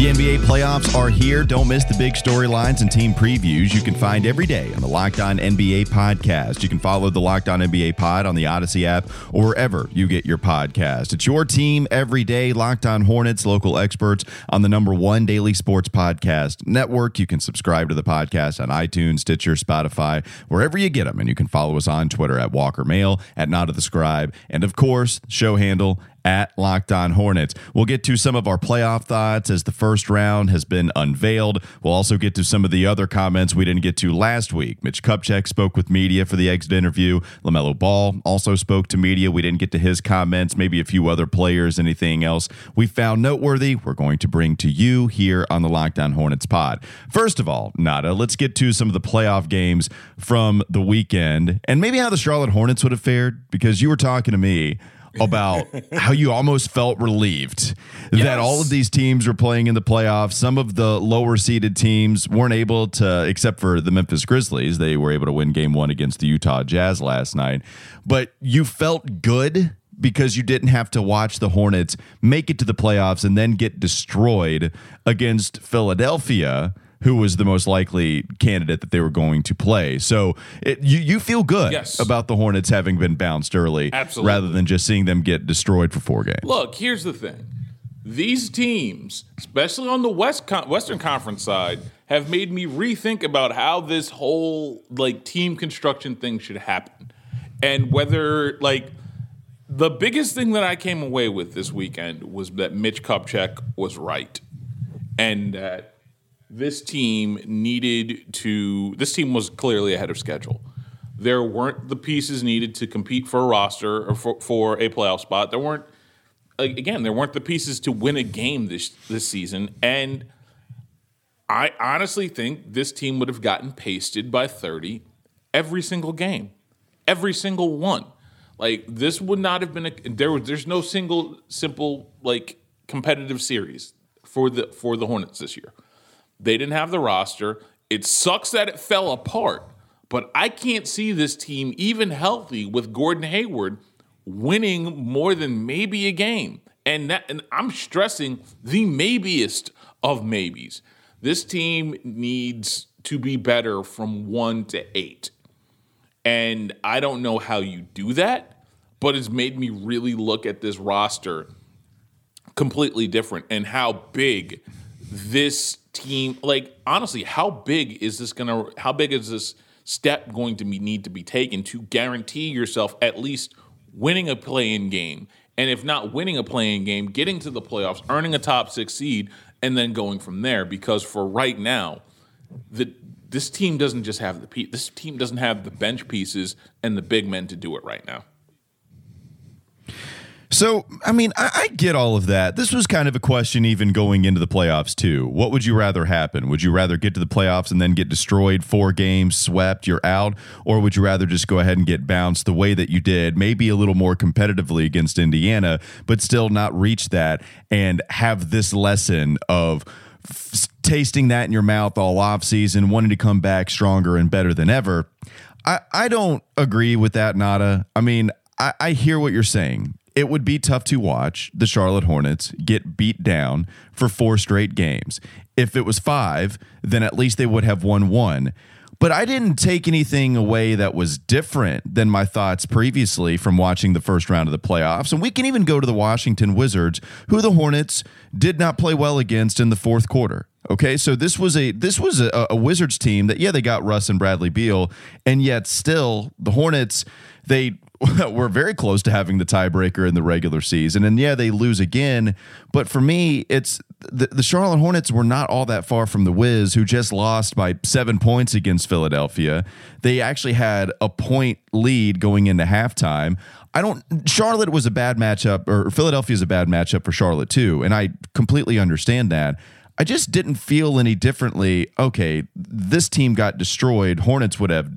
The NBA playoffs are here. Don't miss the big storylines and team previews you can find every day on the Locked On NBA podcast. You can follow the Locked On NBA pod on the Odyssey app or wherever you get your podcast. It's your team every day. Locked On Hornets, local experts on the number one daily sports podcast network. You can subscribe to the podcast on iTunes, Stitcher, Spotify, wherever you get them. And you can follow us on Twitter at Walker Mehl, at Not of the Scribe, and of course, show handle at Locked On Hornets. We'll get to some of our playoff thoughts as the first round has been unveiled. We'll also get to some of the other comments we didn't get to last week. Mitch Kupchak spoke with media for the exit interview. LaMelo Ball also spoke to media. We didn't get to his comments, maybe a few other players, anything else we found noteworthy. We're going to bring to you here on the Locked On Hornets pod. First of all, Nada, let's get to some of the playoff games from the weekend and maybe how the Charlotte Hornets would have fared because you were talking to me about how you almost felt relieved yes. that all of these teams were playing in the playoffs. Some of the lower seeded teams weren't able to, except for the Memphis Grizzlies, they were able to win game one against the Utah Jazz last night. But you felt good because you didn't have to watch the Hornets make it to the playoffs and then get destroyed against Philadelphia who was the most likely candidate that they were going to play. So it, you you feel good yes. about the Hornets having been bounced early, Absolutely. rather than just seeing them get destroyed for four games. Look, here's the thing: these teams, especially on the West Con- Western Conference side, have made me rethink about how this whole like team construction thing should happen, and whether like. The biggest thing that I came away with this weekend was that Mitch Kupchak was right, and that this team needed to. This team was clearly ahead of schedule. There weren't the pieces needed to compete for a roster or for, for a playoff spot. There weren't. Again, there weren't the pieces to win a game this this season, and I honestly think this team would have gotten pasted by 30 every single game, every single one. Like this would not have been a there. Was, there's no single simple like competitive series for the for the Hornets this year. They didn't have the roster. It sucks that it fell apart, but I can't see this team, even healthy with Gordon Hayward, winning more than maybe a game. And that, and I'm stressing the maybeest of maybes. This team needs to be better from one to eight. And I don't know how you do that, but it's made me really look at this roster completely different and how big this team like honestly how big is this gonna how big is this step going to be, need to be taken to guarantee yourself at least winning a play-in game? And if not winning a play-in game getting to the playoffs earning a top six seed and then going from there. Because for right now the this team doesn't just have the this team doesn't have the bench pieces and the big men to do it right now so, I mean, I, I, get all of that. This was kind of a question even going into the playoffs, too. What would you rather happen? Would you rather get to the playoffs and then get destroyed, four games, swept, you're out? Or would you rather just go ahead and get bounced the way that you did, maybe a little more competitively against Indiana, but still not reach that and have this lesson of f- tasting that in your mouth all off season, wanting to come back stronger and better than ever? I, I don't agree with that, Nada. I mean, I, I hear what you're saying it would be tough to watch the Charlotte Hornets get beat down for four straight games. If it was five, then at least they would have won one. But I didn't take anything away that was different than my thoughts previously from watching the first round of the playoffs. And we can even go to the Washington Wizards, who the Hornets did not play well against in the fourth quarter. Okay, so this was a this was a, a Wizards team that yeah they got Russ and Bradley Beal, and yet still the Hornets they were very close to having the tiebreaker in the regular season. And yeah, they lose again. But for me, it's the, the Charlotte Hornets were not all that far from the Wiz, who just lost by seven points against Philadelphia. They actually had a point lead going into halftime. I don't. Charlotte was a bad matchup, or Philadelphia is a bad matchup for Charlotte too, and I completely understand that. I just didn't feel any differently. Okay, this team got destroyed. Hornets would have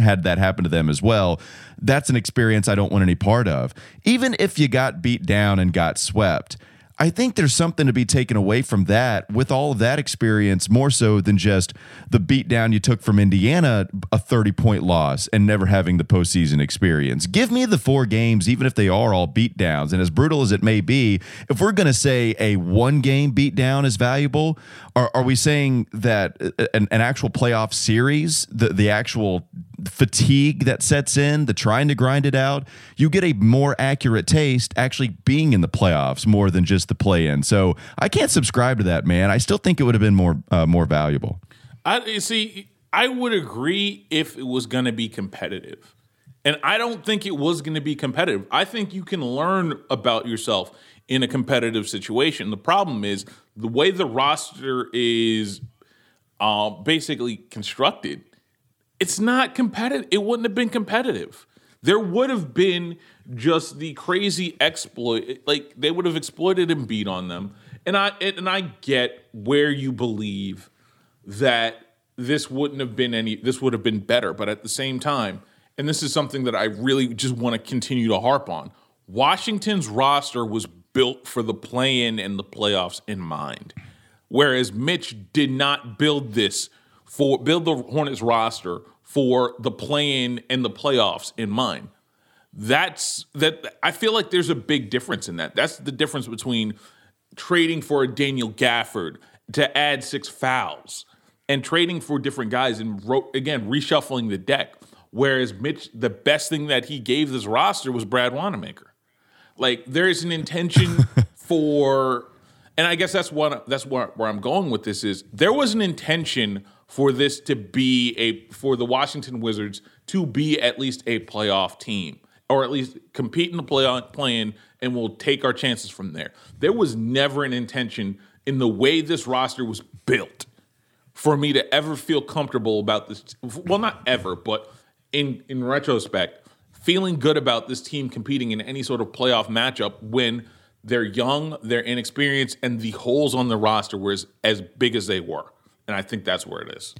had that happen to them as well. That's an experience I don't want any part of. Even if you got beat down and got swept, I think there's something to be taken away from that with all of that experience, more so than just the beatdown you took from Indiana, a 30 point loss, and never having the postseason experience. Give me the four games, even if they are all beatdowns. And as brutal as it may be, if we're going to say a one game beatdown is valuable, are, are we saying that uh, an, an actual playoff series, the, the actual fatigue that sets in, the trying to grind it out, you get a more accurate taste actually being in the playoffs more than just the play in. So I can't subscribe to that, man. I still think it would have been more uh, more valuable. I see. I would agree if it was going to be competitive, and I don't think it was going to be competitive. I think you can learn about yourself in a competitive situation. The problem is the way the roster is uh, basically constructed. It's not competitive. It wouldn't have been competitive. There would have been just the crazy exploit. Like they would have exploited and beat on them. And I and I get where you believe that this wouldn't have been any. This would have been better. But at the same time, and this is something that I really just want to continue to harp on. Washington's roster was built for the play-in and the playoffs in mind, whereas Mitch did not build this for build the Hornets roster for the play-in and the playoffs in mind. That's that I feel like there's a big difference in that. That's the difference between trading for a Daniel Gafford to add six fouls and trading for different guys and ro- again reshuffling the deck. Whereas Mitch, the best thing that he gave this roster was Brad Wanamaker. Like there is an intention for, and I guess that's what that's where, where I'm going with this is there was an intention for this to be a for the Washington Wizards to be at least a playoff team or at least compete in the playoff plan and we'll take our chances from there. There was never an intention in the way this roster was built for me to ever feel comfortable about this well not ever but in in retrospect feeling good about this team competing in any sort of playoff matchup when they're young, they're inexperienced, and the holes on the roster were as, as big as they were. And I think that's where it is.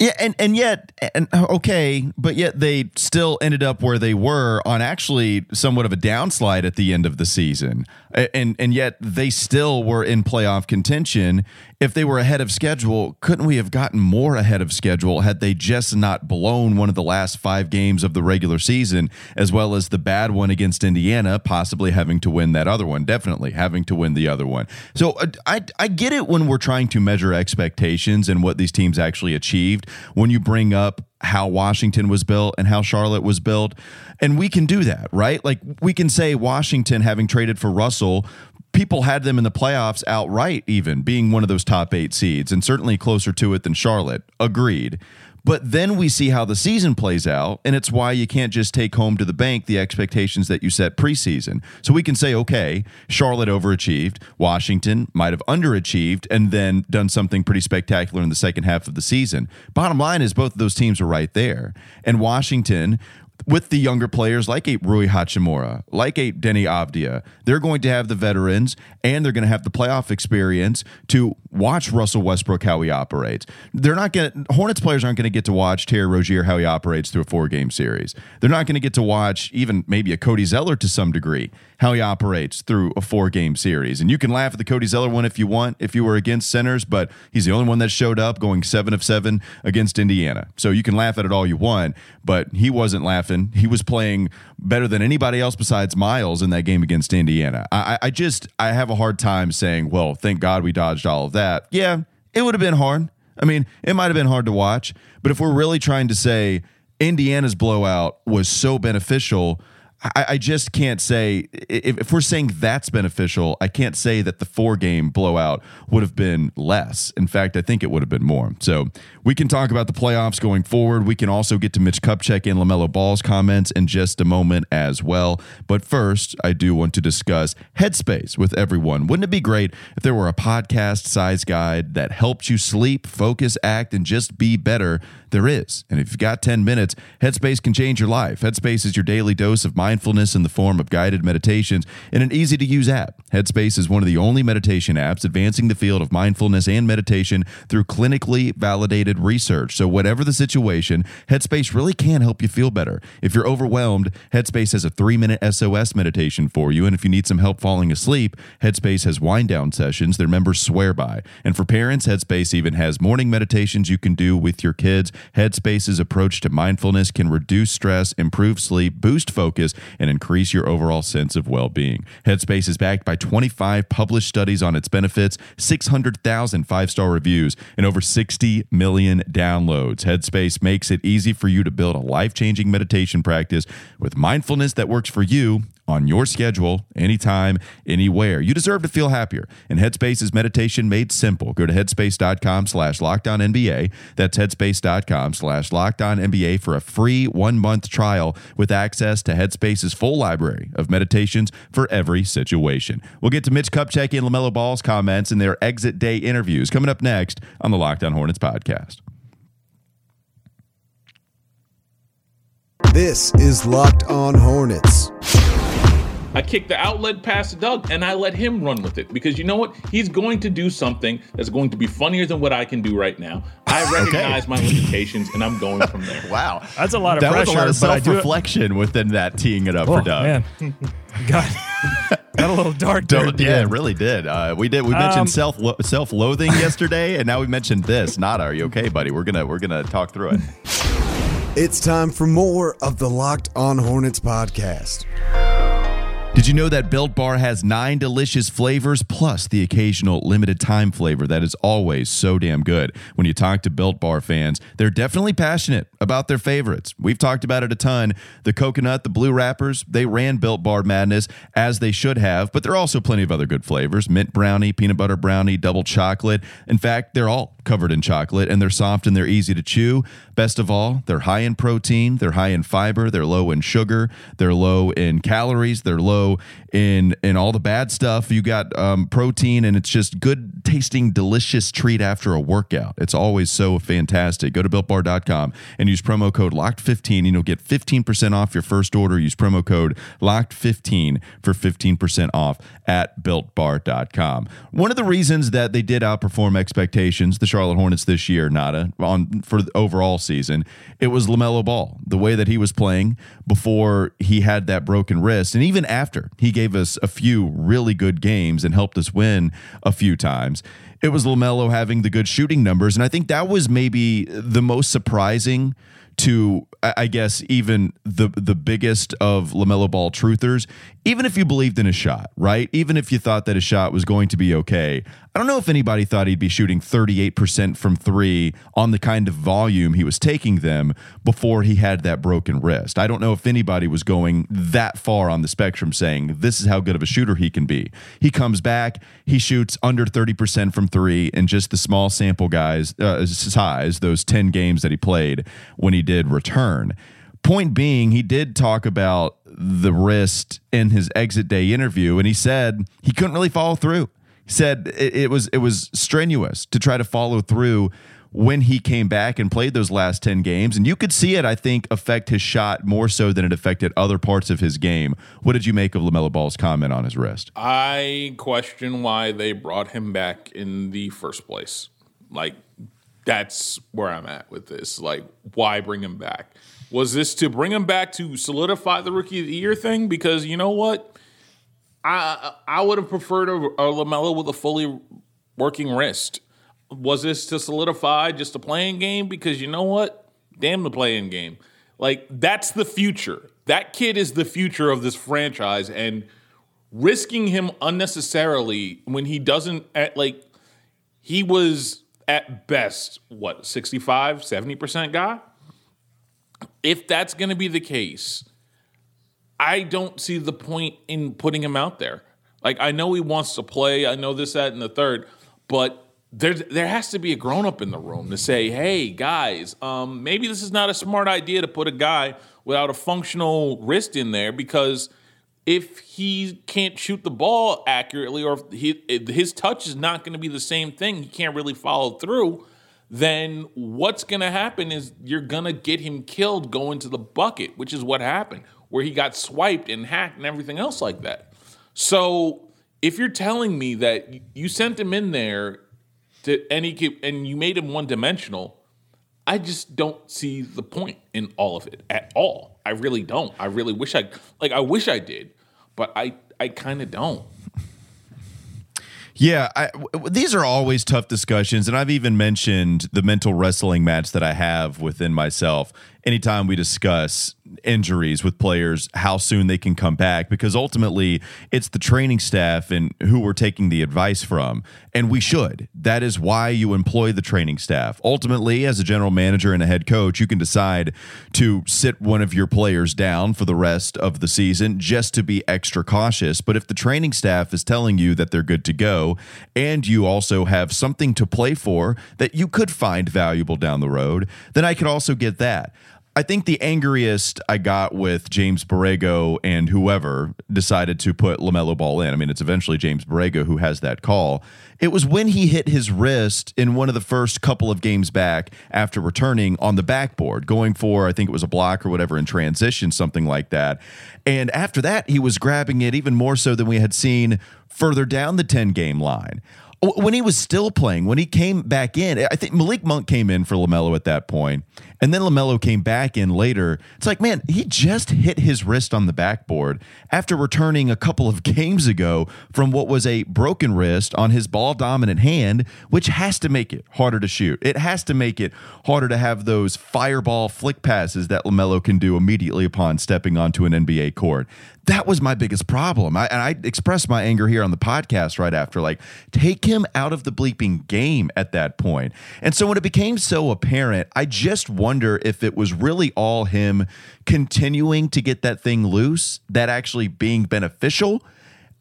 Yeah, and and yet, and okay, but yet they still ended up where they were on actually somewhat of a downslide at the end of the season, and and yet they still were in playoff contention. If they were ahead of schedule, couldn't we have gotten more ahead of schedule had they just not blown one of the last five games of the regular season, as well as the bad one against Indiana, possibly having to win that other one, definitely having to win the other one. So uh, I I get it when we're trying to measure expectations and what these teams actually achieved when you bring up how Washington was built and how Charlotte was built. And we can do that, right? Like we can say Washington, having traded for Russell, people had them in the playoffs outright, even being one of those top eight seeds, and certainly closer to it than Charlotte. Agreed. But then we see how the season plays out, and it's why you can't just take home to the bank the expectations that you set preseason. So we can say, okay, Charlotte overachieved, Washington might have underachieved, and then done something pretty spectacular in the second half of the season. Bottom line is both of those teams are right there. And Washington with the younger players like a Rui Hachimura, like a Deni Avdija, they're going to have the veterans and they're going to have the playoff experience to watch Russell Westbrook how he operates. They're not going Hornets players aren't going to get to watch Terry Rozier how he operates through a four game series. They're not going to get to watch even maybe a Cody Zeller to some degree how he operates through a four game series. And you can laugh at the Cody Zeller one if you want, if you were against centers, but he's the only one that showed up going seven of seven against Indiana. So you can laugh at it all you want, but he wasn't laughing. He was playing better than anybody else besides Miles in that game against Indiana. I, I just I have a hard time saying, well, thank God we dodged all of that. Yeah, it would have been hard. I mean, it might have been hard to watch, but if we're really trying to say Indiana's blowout was so beneficial, I, I just can't say if, if, we're saying that's beneficial, I can't say that the four game blowout would have been less. In fact, I think it would have been more. So we can talk about the playoffs going forward. We can also get to Mitch Kupchak and LaMelo Ball's comments in just a moment as well. But first, I do want to discuss Headspace with everyone. Wouldn't it be great if there were a podcast size guide that helps you sleep, focus, act, and just be better? There is. And if you've got 10 minutes, Headspace can change your life. Headspace is your daily dose of mindfulness in the form of guided meditations in an easy to use app. Headspace is one of the only meditation apps advancing the field of mindfulness and meditation through clinically validated research. So, whatever the situation, Headspace really can help you feel better. If you're overwhelmed, Headspace has a three minute SOS meditation for you. And if you need some help falling asleep, Headspace has wind down sessions their members swear by. And for parents, Headspace even has morning meditations you can do with your kids. Headspace's approach to mindfulness can reduce stress, improve sleep, boost focus, and increase your overall sense of well being. Headspace is backed by 25 published studies on its benefits, 600,000 five star reviews, and over 60 million downloads. Headspace makes it easy for you to build a life changing meditation practice with mindfulness that works for you on your schedule, anytime, anywhere. You deserve to feel happier. And Headspace is meditation made simple. Go to headspace.com slash lockedonnba. That's headspace.com slash lockedonnba for a free one-month trial with access to Headspace's full library of meditations for every situation. We'll get to Mitch Kupchak and LaMelo Ball's comments in their exit day interviews coming up next on the Locked On Hornets podcast. This is Locked On Hornets. I kicked the outlet pass to Doug and I let him run with it because you know what? He's going to do something that's going to be funnier than what I can do right now. I recognize okay. my limitations and I'm going from there. wow. That's a lot of that pressure. was a lot of self reflection within that teeing it up oh, for Doug. Man. got, got a little dark there. yeah, it really did. Uh, we did. We mentioned um, self self loathing yesterday, and now we mentioned this. Nada, are you okay, buddy? We're gonna we're gonna talk through it. It's time for more of the Locked On Hornets podcast. Did you know that Built Bar has nine delicious flavors plus the occasional limited time flavor that is always so damn good? When you talk to Built Bar fans, they're definitely passionate about their favorites. We've talked about it a ton. The coconut, the blue wrappers, they ran Built Bar madness as they should have, but there are also plenty of other good flavors mint brownie, peanut butter brownie, double chocolate. In fact, they're all covered in chocolate and they're soft and they're easy to chew. Best of all, they're high in protein, they're high in fiber, they're low in sugar, they're low in calories, they're low in in all the bad stuff. You got um, protein, and it's just good tasting, delicious treat after a workout. It's always so fantastic. Go to builtbar.com and use promo code locked15 and you'll get 15% off your first order. Use promo code locked15 for 15% off at builtbar.com. One of the reasons that they did outperform expectations, the Charlotte Hornets this year, Nada, on for the overall season, it was LaMelo Ball. The way that he was playing before he had that broken wrist, and even after he gave us a few really good games and helped us win a few times. It was LaMelo having the good shooting numbers. And I think that was maybe the most surprising to I guess even the the biggest of LaMelo Ball truthers, even if you believed in a shot, right? Even if you thought that a shot was going to be okay. I don't know if anybody thought he'd be shooting 38% from 3 on the kind of volume he was taking them before he had that broken wrist. I don't know if anybody was going that far on the spectrum saying this is how good of a shooter he can be. He comes back, he shoots under 30% from 3 in just the small sample guys uh, size, those 10 games that he played when he did return. Point being, he did talk about the wrist in his exit day interview, and he said he couldn't really follow through. He said it, it was it was strenuous to try to follow through when he came back and played those last 10 games. And you could see it, I think, affect his shot more so than it affected other parts of his game. What did you make of LaMelo Ball's comment on his wrist? I question why they brought him back in the first place. Like, that's where I'm at with this. Like, why bring him back? Was this to bring him back to solidify the rookie of the year thing? Because you know what? I I would have preferred a, a LaMelo with a fully working wrist. Was this to solidify just a play-in game? Because you know what? Damn the play-in game. Like, that's the future. That kid is the future of this franchise. And risking him unnecessarily when he doesn't, at, like, he was at best, what, 65, 70% guy? If that's going to be the case, I don't see the point in putting him out there. Like, I know he wants to play, I know this, that, and the third, but there, there has to be a grown up in the room to say, hey, guys, um, maybe this is not a smart idea to put a guy without a functional wrist in there because if he can't shoot the ball accurately or if he, his touch is not going to be the same thing, he can't really follow through, then what's going to happen is you're going to get him killed going to the bucket, which is what happened. where he got swiped and hacked and everything else like that. So if you're telling me that you sent him in there to and he and you made him one dimensional, I just don't see the point in all of it at all. I really don't. I really wish I like I wish I did, but I I kind of don't. Yeah, I, w- these are always tough discussions, and I've even mentioned the mental wrestling match that I have within myself. Anytime we discuss injuries with players, how soon they can come back, because ultimately it's the training staff and who we're taking the advice from, and we should. That is why you employ the training staff. Ultimately, as a general manager and a head coach, you can decide to sit one of your players down for the rest of the season just to be extra cautious. But if the training staff is telling you that they're good to go, and you also have something to play for that you could find valuable down the road, then I could also get that. I think the angriest I got with James Borrego and whoever decided to put LaMelo Ball in. I mean, it's eventually James Borrego who has that call. It was when he hit his wrist in one of the first couple of games back after returning on the backboard, going for, I think it was a block or whatever in transition, something like that. And after that, he was grabbing it even more so than we had seen further down the 10 game line when he was still playing, when he came back in, I think Malik Monk came in for LaMelo at that point, and then LaMelo came back in later. It's like, man, he just hit his wrist on the backboard after returning a couple of games ago from what was a broken wrist on his ball dominant hand, which has to make it harder to shoot. It has to make it harder to have those fireball flick passes that LaMelo can do immediately upon stepping onto an NBA court that was my biggest problem. I, and I expressed my anger here on the podcast right after, like, take him out of the bleeping game at that point. And so when it became so apparent, I just wonder if it was really all him continuing to get that thing loose, that actually being beneficial.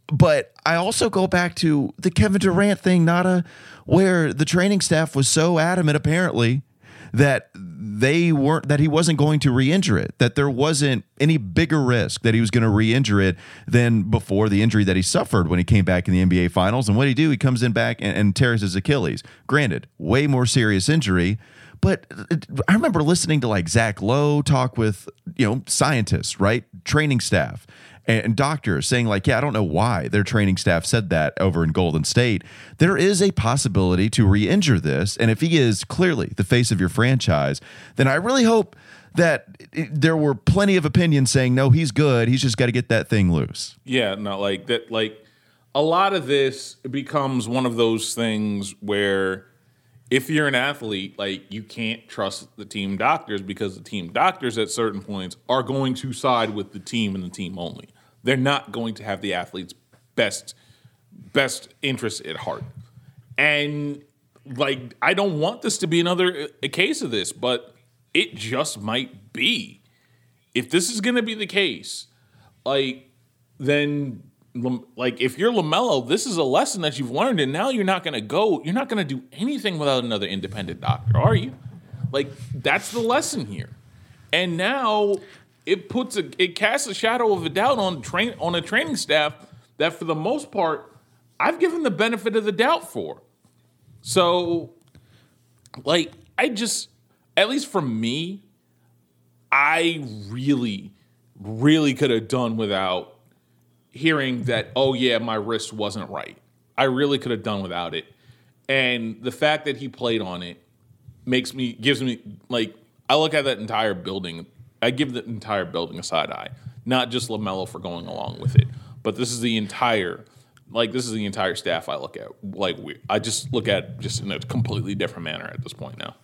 But I also go back to the Kevin Durant thing, Nada, where the training staff was so adamant, apparently, that they weren't that he wasn't going to re-injure it that there wasn't any bigger risk that he was going to re-injure it than before the injury that he suffered when he came back in the NBA finals. And what he do? He comes in back and, and tears his Achilles. Granted way more serious injury but uh, I remember listening to like Zach Lowe talk with you know scientists right? Training staff and doctors saying like yeah i don't know why their training staff said that over in golden state. There is a possibility to re-injure this. And if he is clearly the face of your franchise then i really hope that there were plenty of opinions saying no he's good. He's just got to get that thing loose. Yeah no like that like a lot of this becomes one of those things where if you're an athlete, like you can't trust the team doctors because the team doctors at certain points are going to side with the team and the team only. They're not going to have the athlete's best best interest at heart. And like I don't want this to be another uh, a case of this, but it just might be. If this is going to be the case, like then like if you're LaMelo, this is a lesson that you've learned, and now you're not going to go. You're not going to do anything without another independent doctor, are you? Like that's the lesson here. And now it puts a it casts a shadow of a doubt on train on a training staff that for the most part I've given the benefit of the doubt for. So, like I just at least for me, I really, really could have done without hearing that, oh, yeah, my wrist wasn't right. I really could have done without it. And the fact that he played on it makes me, gives me, like, I look at that entire building, I give the entire building a side eye, not just LaMelo for going along with it, but this is the entire, like, this is the entire staff I look at. Like, we, I just look at just in a completely different manner at this point now.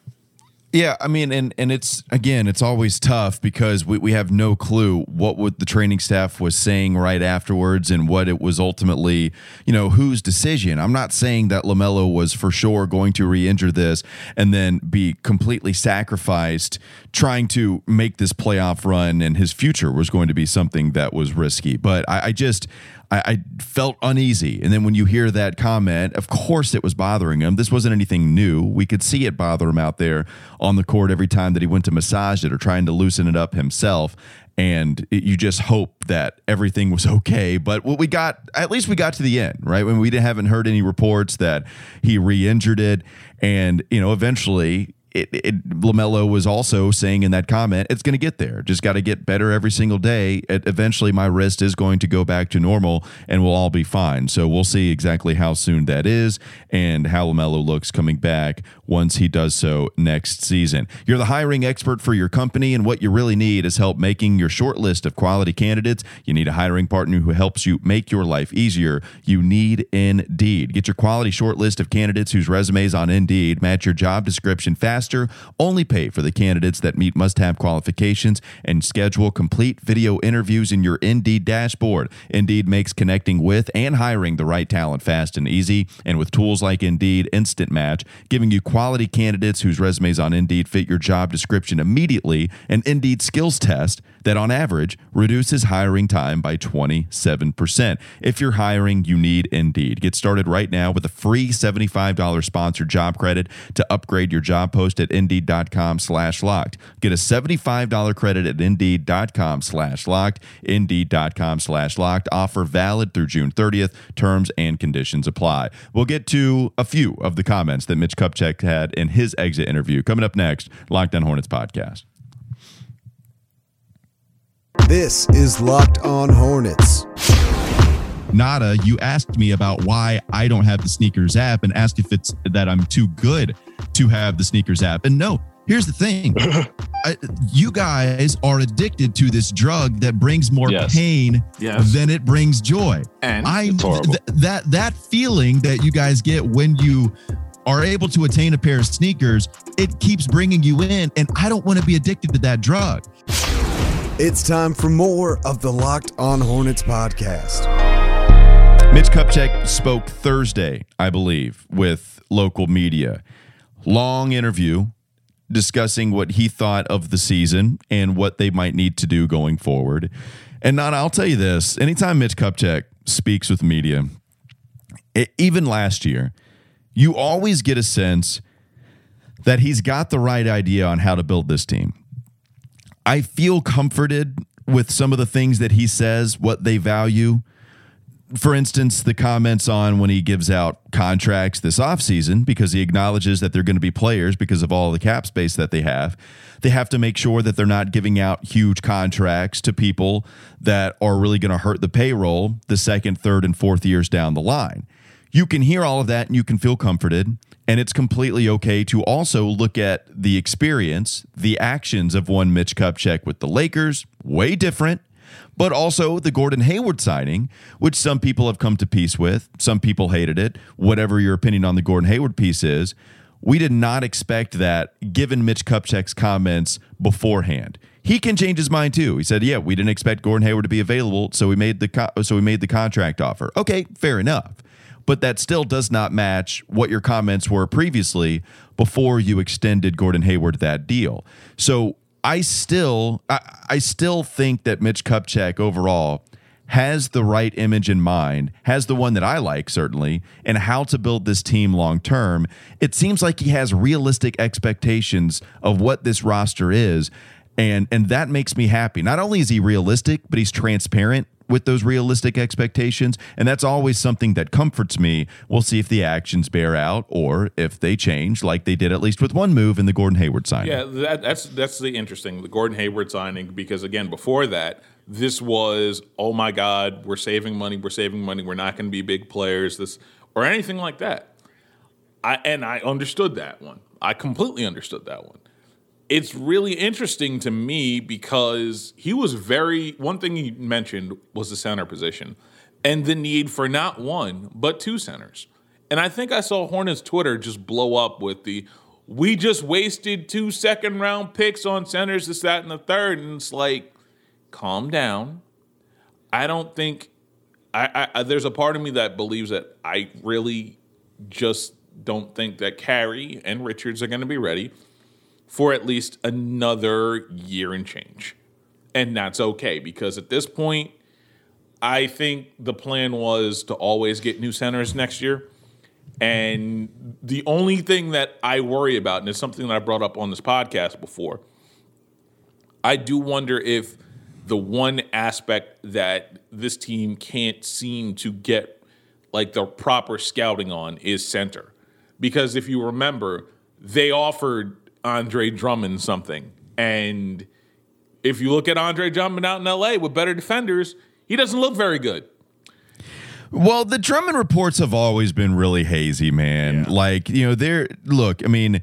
Yeah, I mean, and and it's again, it's always tough because we, we have no clue what what the training staff was saying right afterwards and what it was ultimately, you know, whose decision. I'm not saying that Lamelo was for sure going to re-injure this and then be completely sacrificed trying to make this playoff run, and his future was going to be something that was risky. But I, I just I, I, felt uneasy. And then when you hear that comment, of course it was bothering him. This wasn't anything new. We could see it bother him out there on the court every time that he went to massage it or trying to loosen it up himself. And it, you just hope that everything was okay. But what we got, at least we got to the end, right? When we haven't heard any reports that he re injured it. And, you know, eventually it, it, Lamelo was also saying in that comment, it's going to get there. Just got to get better every single day. It, eventually, my wrist is going to go back to normal, and we'll all be fine. So we'll see exactly how soon that is and how Lamelo looks coming back once he does so next season. You're the hiring expert for your company, and what you really need is help making your short list of quality candidates. You need a hiring partner who helps you make your life easier. You need Indeed. Get your quality short list of candidates whose resumes on Indeed match your job description fast faster. Only pay for the candidates that meet must have qualifications and schedule complete video interviews in your Indeed dashboard. Indeed makes connecting with and hiring the right talent fast and easy. And with tools like Indeed Instant Match, giving you quality candidates whose resumes on Indeed fit your job description immediately, and Indeed skills test that on average reduces hiring time by 27%. If you're hiring, you need Indeed. Get started right now with a free $75 sponsored job credit to upgrade your job post at indeed.com slash locked. Get a $75 credit at indeed.com slash locked. Indeed.com slash locked. Offer valid through June 30th. Terms and conditions apply. We'll get to a few of the comments that Mitch Kupchak had in his exit interview coming up next. Locked on Hornets podcast. This is Locked On Hornets. Nada, you asked me about why I don't have the sneakers app and asked if it's that I'm too good to have the sneakers app. And no, here's the thing I, you guys are addicted to this drug that brings more Yes. pain Yes. than it brings joy. And I, th- that, that feeling that you guys get when you are able to attain a pair of sneakers, it keeps bringing you in and I don't want to be addicted to that drug. It's time for more of the Locked On Hornets podcast. Mitch Kupchak spoke Thursday, I believe, with local media. Long interview discussing what he thought of the season and what they might need to do going forward. And Nana, I'll tell you this anytime Mitch Kupchak speaks with media, e- even last year, you always get a sense that he's got the right idea on how to build this team. I feel comforted with some of the things that he says, what they value for instance, the comments on when he gives out contracts this offseason because he acknowledges that they're going to be players because of all the cap space that they have. They have to make sure that they're not giving out huge contracts to people that are really going to hurt the payroll the second, third, and fourth years down the line. You can hear all of that and you can feel comforted. And it's completely okay to also look at the experience, the actions of one Mitch Kupchak with the Lakers, way different but also the Gordon Hayward signing, which some people have come to peace with. Some people hated it. Whatever your opinion on the Gordon Hayward piece is, we did not expect that given Mitch Kupchak's comments beforehand. He can change his mind too. He said, "Yeah, we didn't expect Gordon Hayward to be available, so we made the co- so we made the contract offer." Okay, fair enough. But that still does not match what your comments were previously before you extended Gordon Hayward that deal. So I still I, I still think that Mitch Kupchak overall has the right image in mind, has the one that I like certainly, and how to build this team long term. It seems like he has realistic expectations of what this roster is, and and that makes me happy. Not only is he realistic, but he's transparent with those realistic expectations, and that's always something that comforts me. We'll see if the actions bear out or if they change, like they did at least with one move in the Gordon Hayward signing. Yeah, that, that's that's the interesting the Gordon Hayward signing because again before that this was oh my god we're saving money we're saving money we're not going to be big players this or anything like that. I and I understood that one. I completely understood that one. It's really interesting to me because he was very one thing he mentioned was the center position and the need for not one but two centers. And I think I saw Hornets Twitter just blow up with the we just wasted two second round picks on centers, this, that, and the third. And it's like, calm down. I don't think I, I there's a part of me that believes that I really just don't think that Carey and Richards are going to be ready for at least another year and change. And that's okay because at this point, I think the plan was to always get new centers next year. And the only thing that I worry about, and it's something that I brought up on this podcast before, I do wonder if the one aspect that this team can't seem to get like the proper scouting on is center. Because if you remember, they offered Andre Drummond something. And if you look at Andre Drummond out in LA with better defenders, he doesn't look very good. Well, the Drummond reports have always been really hazy, man. Yeah. Like, you know, they're look, I mean,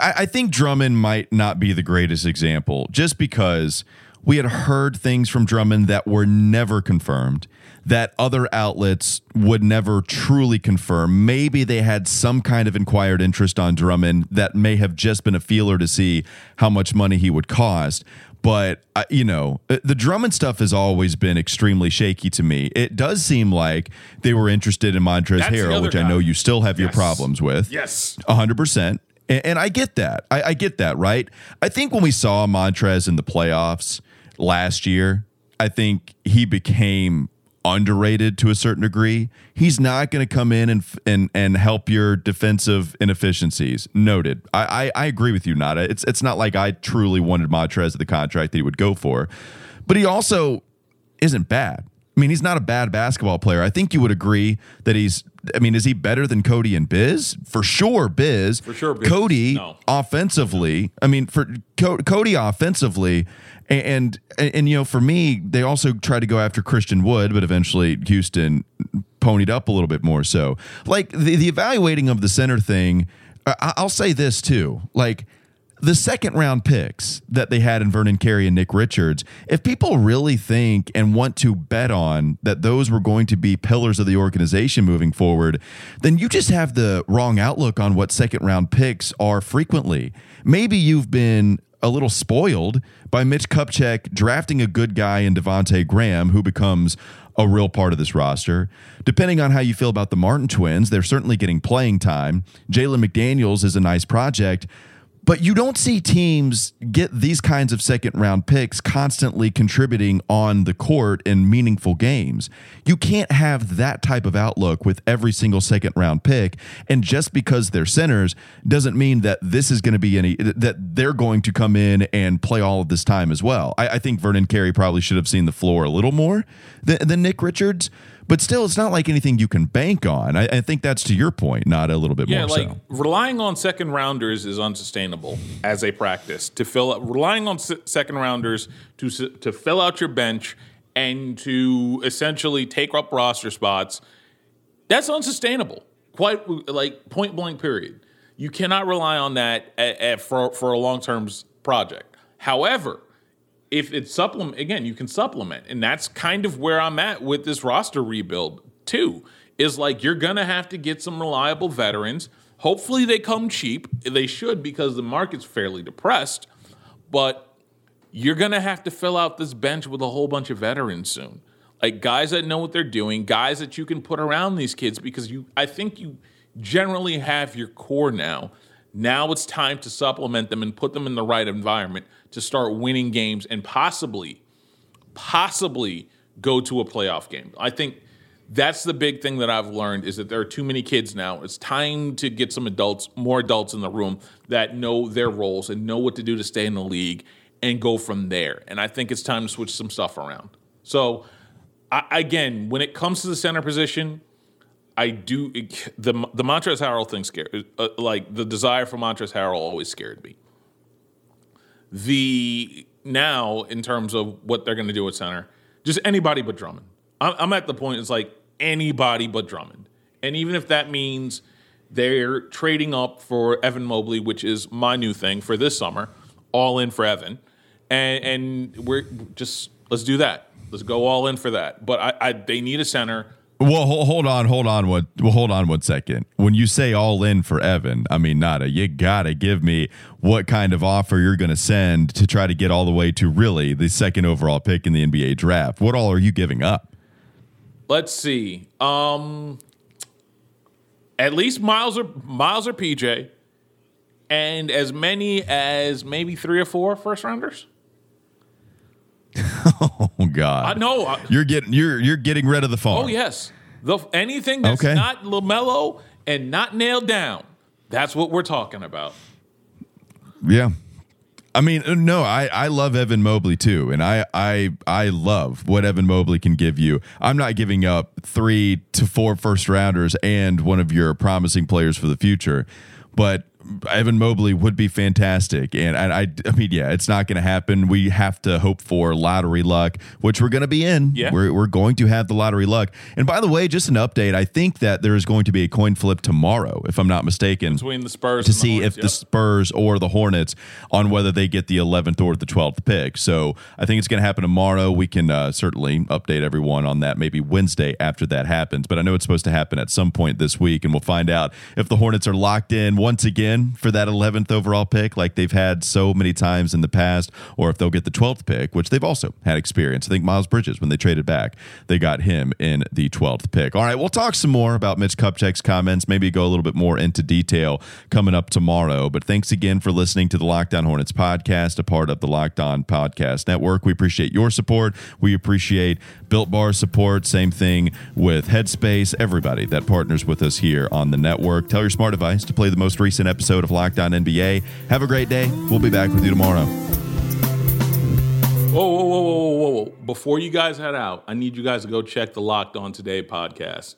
I, I think Drummond might not be the greatest example just because we had heard things from Drummond that were never confirmed, that other outlets would never truly confirm. Maybe they had some kind of inquired interest on Drummond that may have just been a feeler to see how much money he would cost. But uh, you know, uh, the Drummond stuff has always been extremely shaky to me. It does seem like they were interested in Montrezl Harrell, which I know you still have your problems with. Yes. A hundred percent. And, and I get that. I, I get that, right? I think when we saw Montrez in the playoffs last year, I think he became underrated to a certain degree. He's not going to come in and and and help your defensive inefficiencies. Noted. I, I I agree with you, Nada. It's it's not like I truly wanted Montrez of the contract that he would go for, but he also isn't bad. I mean, he's not a bad basketball player. I think you would agree that he's. I mean, is he better than Cody and Biz? For sure, Biz. For sure, Biz. Cody No. offensively. I mean, for Co- Cody offensively, and, and and you know, for me, they also tried to go after Christian Wood, but eventually Houston ponied up a little bit more. So, like the the evaluating of the center thing, I, I'll say this too, like the second round picks that they had in Vernon Carey and Nick Richards, if people really think and want to bet on that those were going to be pillars of the organization moving forward, then you just have the wrong outlook on what second round picks are frequently. Maybe you've been a little spoiled by Mitch Kupchak drafting a good guy in Devonte Graham, who becomes a real part of this roster. Depending on how you feel about the Martin twins, they're certainly getting playing time. Jalen McDaniels is a nice project. But you don't see teams get these kinds of second round picks constantly contributing on the court in meaningful games. You can't have that type of outlook with every single second round pick. And just because they're centers doesn't mean that this is going to be any, that they're going to come in and play all of this time as well. I, I think Vernon Carey probably should have seen the floor a little more than, than Nick Richards. But still, it's not like anything you can bank on. I, I think that's to your point, not a little bit Yeah, more like so. relying on second rounders is unsustainable as a practice. To fill up, relying on se- second rounders to to fill out your bench and to essentially take up roster spots, that's unsustainable. Quite like point blank. Period. You cannot rely on that a- a- for for a long term project. However, if it's supplement again, you can supplement, and that's kind of where I'm at with this roster rebuild too. Is like you're gonna have to get some reliable veterans. Hopefully, they come cheap. They should because the market's fairly depressed. But you're gonna have to fill out this bench with a whole bunch of veterans soon, like guys that know what they're doing, guys that you can put around these kids because you. I think you generally have your core now. Now it's time to supplement them and put them in the right environment to start winning games and possibly, possibly go to a playoff game. I think that's the big thing that I've learned is that there are too many kids now. It's time to get some adults, more adults in the room that know their roles and know what to do to stay in the league and go from there. And I think it's time to switch some stuff around. So, I, again, when it comes to the center position, I do the the Montrezl Harrell thing scared uh, like the desire for Montrezl Harrell always scared me. The now in terms of what they're going to do at center, just anybody but Drummond. I'm, I'm at the point it's like anybody but Drummond, and even if that means they're trading up for Evan Mobley, which is my new thing for this summer, all in for Evan, and and we're just let's do that. Let's go all in for that. But I, I they need a center. Well, hold, on, hold on, what? Well, hold on one second. When you say all in for Evan, I mean Nada, you gotta give me what kind of offer you're gonna send to try to get all the way to really the second overall pick in the NBA draft. What all are you giving up? Let's see. Um, at least Miles or Miles or PJ, and as many as maybe three or four first rounders. Oh God, I know. I- you're getting you're you're getting rid of the farm. Oh yes, the anything that's Okay. not Lamelo and not nailed down. That's what we're talking about. Yeah. I mean, uh, no, I, I love Evan Mobley too, and I, I I love what Evan Mobley can give you. I'm not giving up three to four first rounders and one of your promising players for the future, but Evan Mobley would be fantastic. And, and I, I mean, yeah, it's not going to happen. We have to hope for lottery luck, which we're going to be in. Yeah. We're, we're going to have the lottery luck. And by the way, just an update. I think that there is going to be a coin flip tomorrow, if I'm not mistaken, Between the Spurs to and the see Hornets, if the. Spurs or the Hornets on whether they get the 11th or the 12th pick. So I think it's going to happen tomorrow. We can uh, certainly update everyone on that maybe Wednesday after that happens. But I know it's supposed to happen at some point this week, and we'll find out if the Hornets are locked in once again for that 11th overall pick, like they've had so many times in the past, or if they'll get the 12th pick, which they've also had experience. I think Miles Bridges, when they traded back, they got him in the 12th pick. All right, we'll talk some more about Mitch Kupchak's comments, maybe go a little bit more into detail coming up tomorrow. But thanks again for listening to the Locked On Hornets podcast, a part of the Locked On Podcast Network. We appreciate your support. We appreciate Built Bar support. Same thing with Headspace, everybody that partners with us here on the network. Tell your smart device to play the most recent episode of Locked On NBA. Have a great day. We'll be back with you tomorrow. Whoa, whoa, whoa, whoa, whoa, whoa. Before you guys head out, I need you guys to go check the Locked On Today podcast.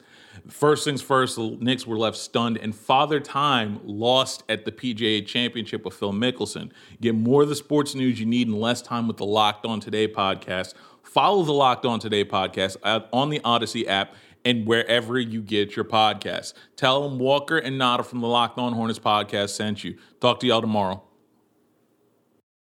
First things first, the Knicks were left stunned, and Father Time lost at the PGA Championship with Phil Mickelson. Get more of the sports news you need in less time with the Locked On Today podcast. Follow the Locked On Today podcast on the Odyssey app and wherever you get your podcasts. Tell them Walker and Nata from the Locked On Hornets podcast sent you. Talk to y'all tomorrow.